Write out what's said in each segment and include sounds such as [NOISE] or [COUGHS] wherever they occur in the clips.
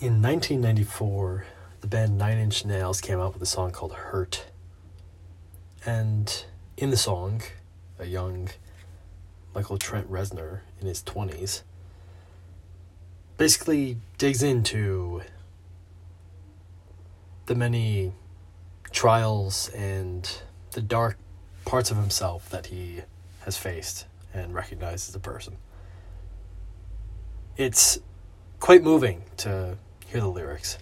In 1994, the band Nine Inch Nails came out with a song called Hurt. And in the song, a young Michael Trent Reznor in his 20s basically digs into the many trials and the dark parts of himself that he has faced and recognized as a person. It's quite moving to hear the lyrics.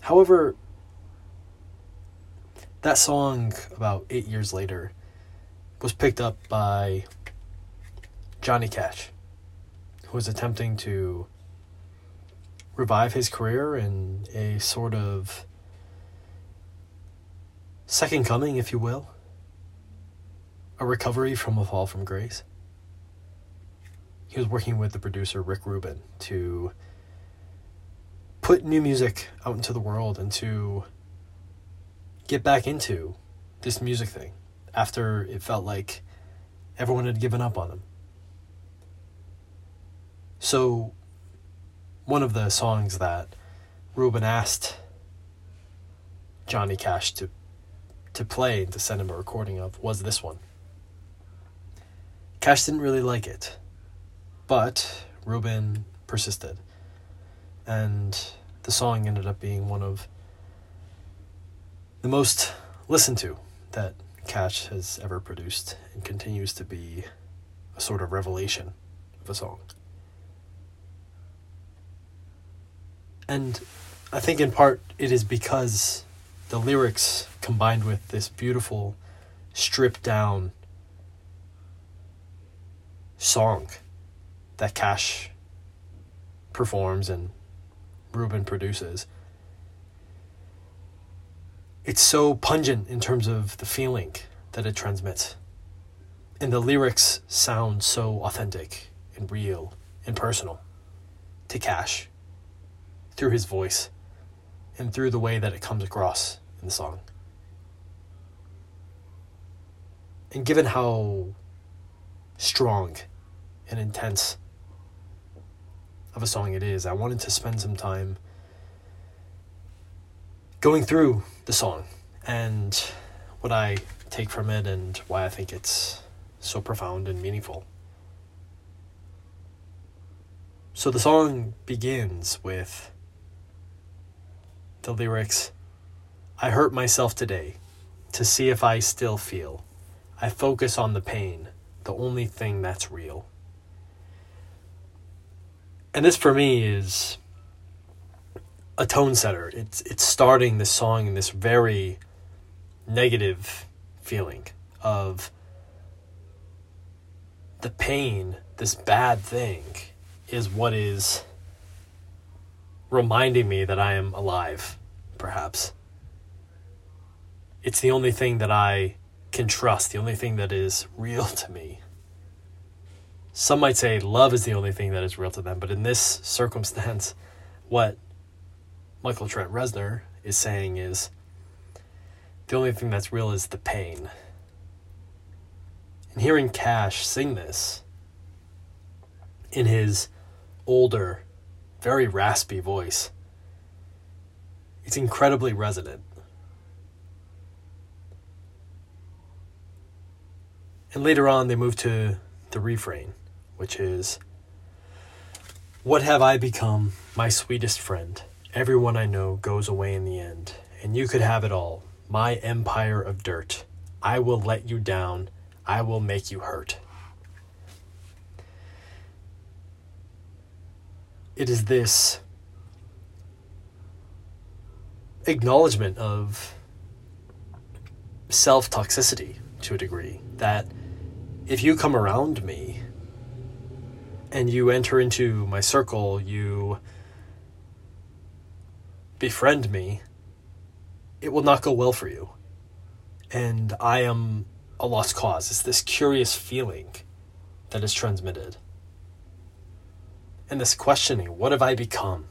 However, that song about eight years later was picked up by Johnny Cash, who was attempting to revive his career in a sort of second coming, if you will, a recovery from a fall from grace. He was working with the producer Rick Rubin to put new music out into the world and to get back into this music thing after it felt like everyone had given up on him. So, one of the songs that Rubin asked Johnny Cash to to play and to send him a recording of was this one. Cash didn't really like it, but Rubin persisted. And the song ended up being one of the most listened to that Cash has ever produced and continues to be a sort of revelation of a song. And I think in part it is because the lyrics combined with this beautiful stripped down song that Cash performs and Rubin produces. It's so pungent in terms of the feeling that it transmits. And the lyrics sound so authentic and real and personal to Cash through his voice and through the way that it comes across in the song. And given how strong and intense of a song it is, I wanted to spend some time going through the song and what I take from it and why I think it's so profound and meaningful. So the song begins with the lyrics I hurt myself today to see if I still feel. I focus on the pain, the only thing that's real. And this for me is a tone setter. It's it's starting the song in this very negative feeling of the pain, this bad thing is what is reminding me that I am alive, perhaps. It's the only thing that I can trust, the only thing that is real [LAUGHS] to me. Some might say love is the only thing that is real to them, but in this circumstance, [LAUGHS] what Michael Trent Reznor is saying is the only thing that's real is the pain. And hearing Cash sing this in his older, very raspy voice. It's incredibly resonant. And later on, they move to the refrain, which is What have I become, my sweetest friend? Everyone I know goes away in the end, and you could have it all, my empire of dirt. I will let you down, I will make you hurt. it is this acknowledgement of self toxicity to a degree that if you come around me and you enter into my circle, you befriend me, it will not go well for you. And I am a lost cause. It's this curious feeling that is transmitted and this questioning what have I become?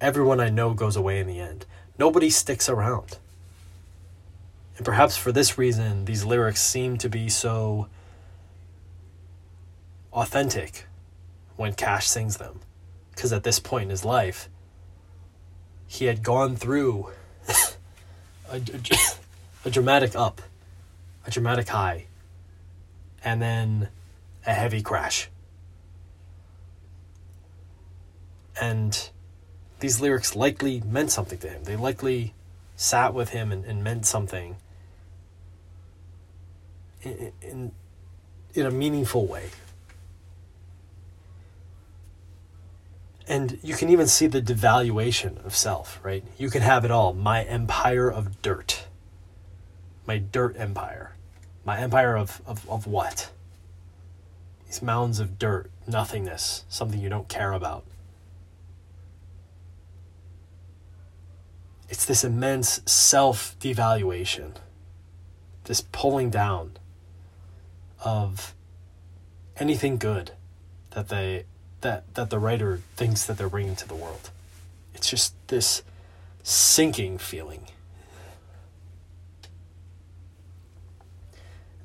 Everyone I know goes away in the end. Nobody sticks around. And perhaps for this reason, these lyrics seem to be so authentic when Cash sings them. Because at this point in his life, he had gone through a, a dramatic up, a dramatic high, and then a heavy crash. And these lyrics likely meant something to him. They likely sat with him and, and meant something in, in, a meaningful way. And you can even see the devaluation of self, right? You can have it all. My empire of dirt. My dirt empire. My empire of, of, of what? These mounds of dirt, nothingness, something you don't care about. It's this immense self devaluation, this pulling down of anything good that they that that the writer thinks that they're bringing to the world. It's just this sinking feeling.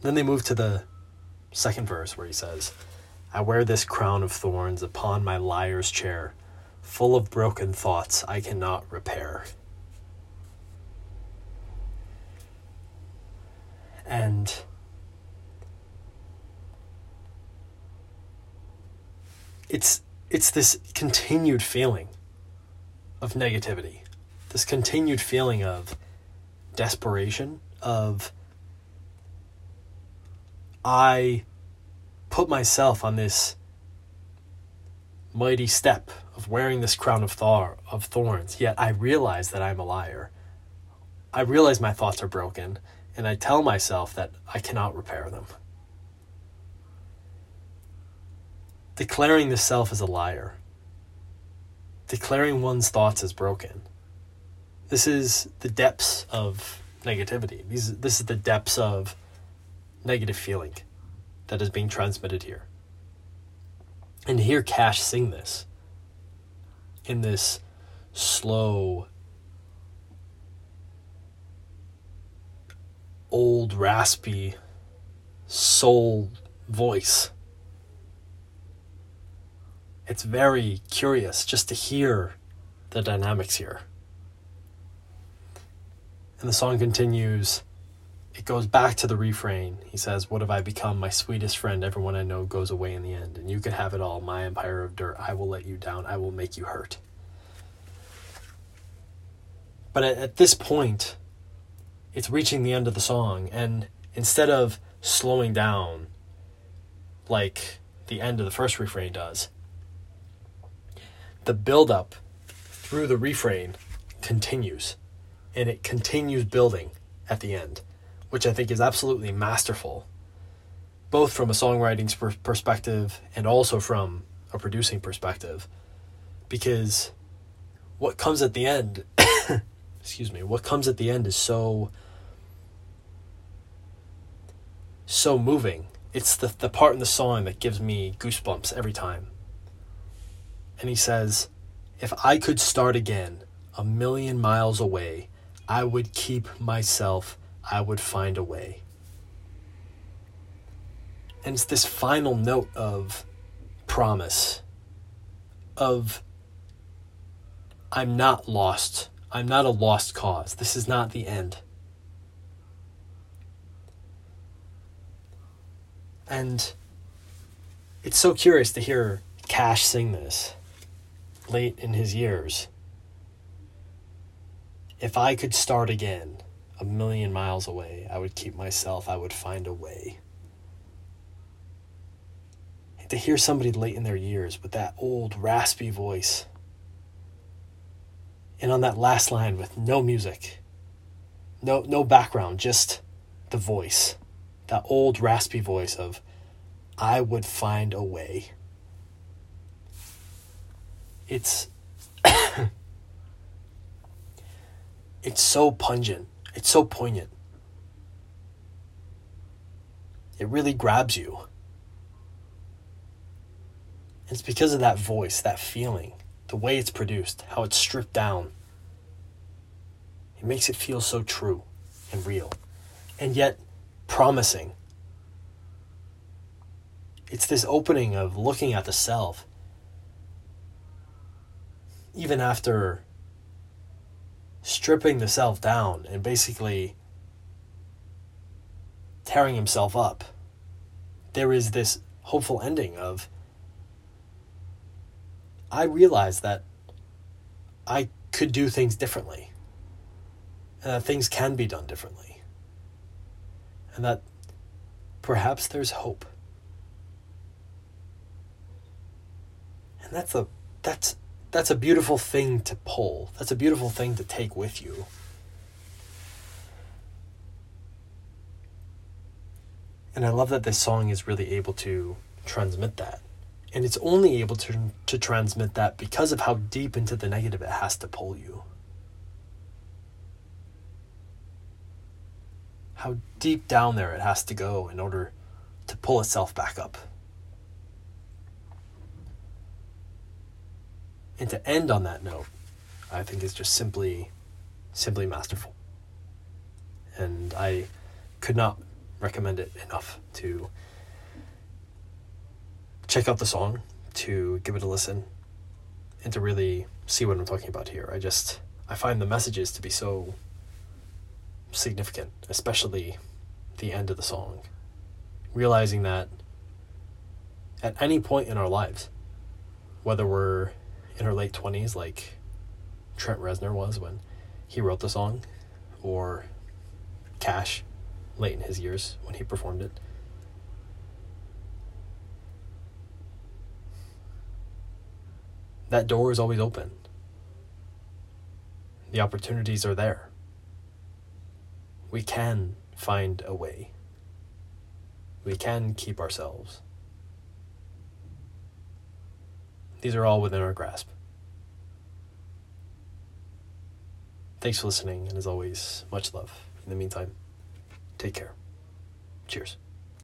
Then they move to the second verse where he says, I wear this crown of thorns upon my liar's chair, full of broken thoughts I cannot repair. And it's it's this continued feeling of negativity. This continued feeling of desperation of i put myself on this mighty step of wearing this crown of thor- of thorns yet i realize that i'm a liar. I realize my thoughts are broken and i tell myself that i cannot repair them declaring the self as a liar, declaring one's thoughts as broken. This is the depths of negativity. These, this is the depths of negative feeling that is being transmitted here. And to hear Cash sing this in this slow, old, raspy, soul voice it's very curious just to hear the dynamics here. And the song continues. It goes back to the refrain. He says, What have I become? My sweetest friend. Everyone I know goes away in the end. And you could have it all. My empire of dirt. I will let you down. I will make you hurt. But at, at this point, it's reaching the end of the song. And instead of slowing down like the end of the first refrain does, the buildup through the refrain continues and it continues building at the end, which I think is absolutely masterful, both from a songwriting perspective and also from a producing perspective. Because what comes at the end, [COUGHS] excuse me, what comes at the end is so so moving. It's the the part in the song that gives me goosebumps every time and he says, If I could start again, a million miles away, I would keep myself, I would find a way. And it's this final note of promise, of I'm not lost. I'm not a lost cause. This is not the end. And it's so curious to hear Cash sing this late in his years. If I could start again, a million miles away, I would keep myself, I would find a way. And to hear somebody late in their years with that old raspy voice, and on that last line with no music, no no background, just the voice, that old raspy voice of I would find a way it's [COUGHS] it's so pungent. It's so poignant. It really grabs you. It's because of that voice, that feeling, the way it's produced, how it's stripped down. It makes it feel so true and real, and yet promising. It's this opening of looking at the self even after stripping the self down and basically tearing himself up, there is this hopeful ending of I realize that I could do things differently. And that things can be done differently. And that perhaps there's hope. And that's a that's that's a beautiful thing to pull. That's a beautiful thing to take with you. And I love that this song is really able to transmit that. And it's only able to, to transmit that because of how deep into the negative it has to pull you. How deep down there it has to go in order to pull itself back up. And to end on that note, I think is just simply, simply masterful. And I could not recommend it enough to check out the song, to give it a listen, and to really see what I'm talking about here. I just I find the messages to be so significant, especially the end of the song. Realizing that at any point in our lives, whether we're in her late 20s, like Trent Reznor was when he wrote the song, or Cash late in his years when he performed it. That door is always open. The opportunities are there. We can find a way. We can keep ourselves. These are all within our grasp. Thanks for listening, and as always, much love. In the meantime, Take care. Cheers.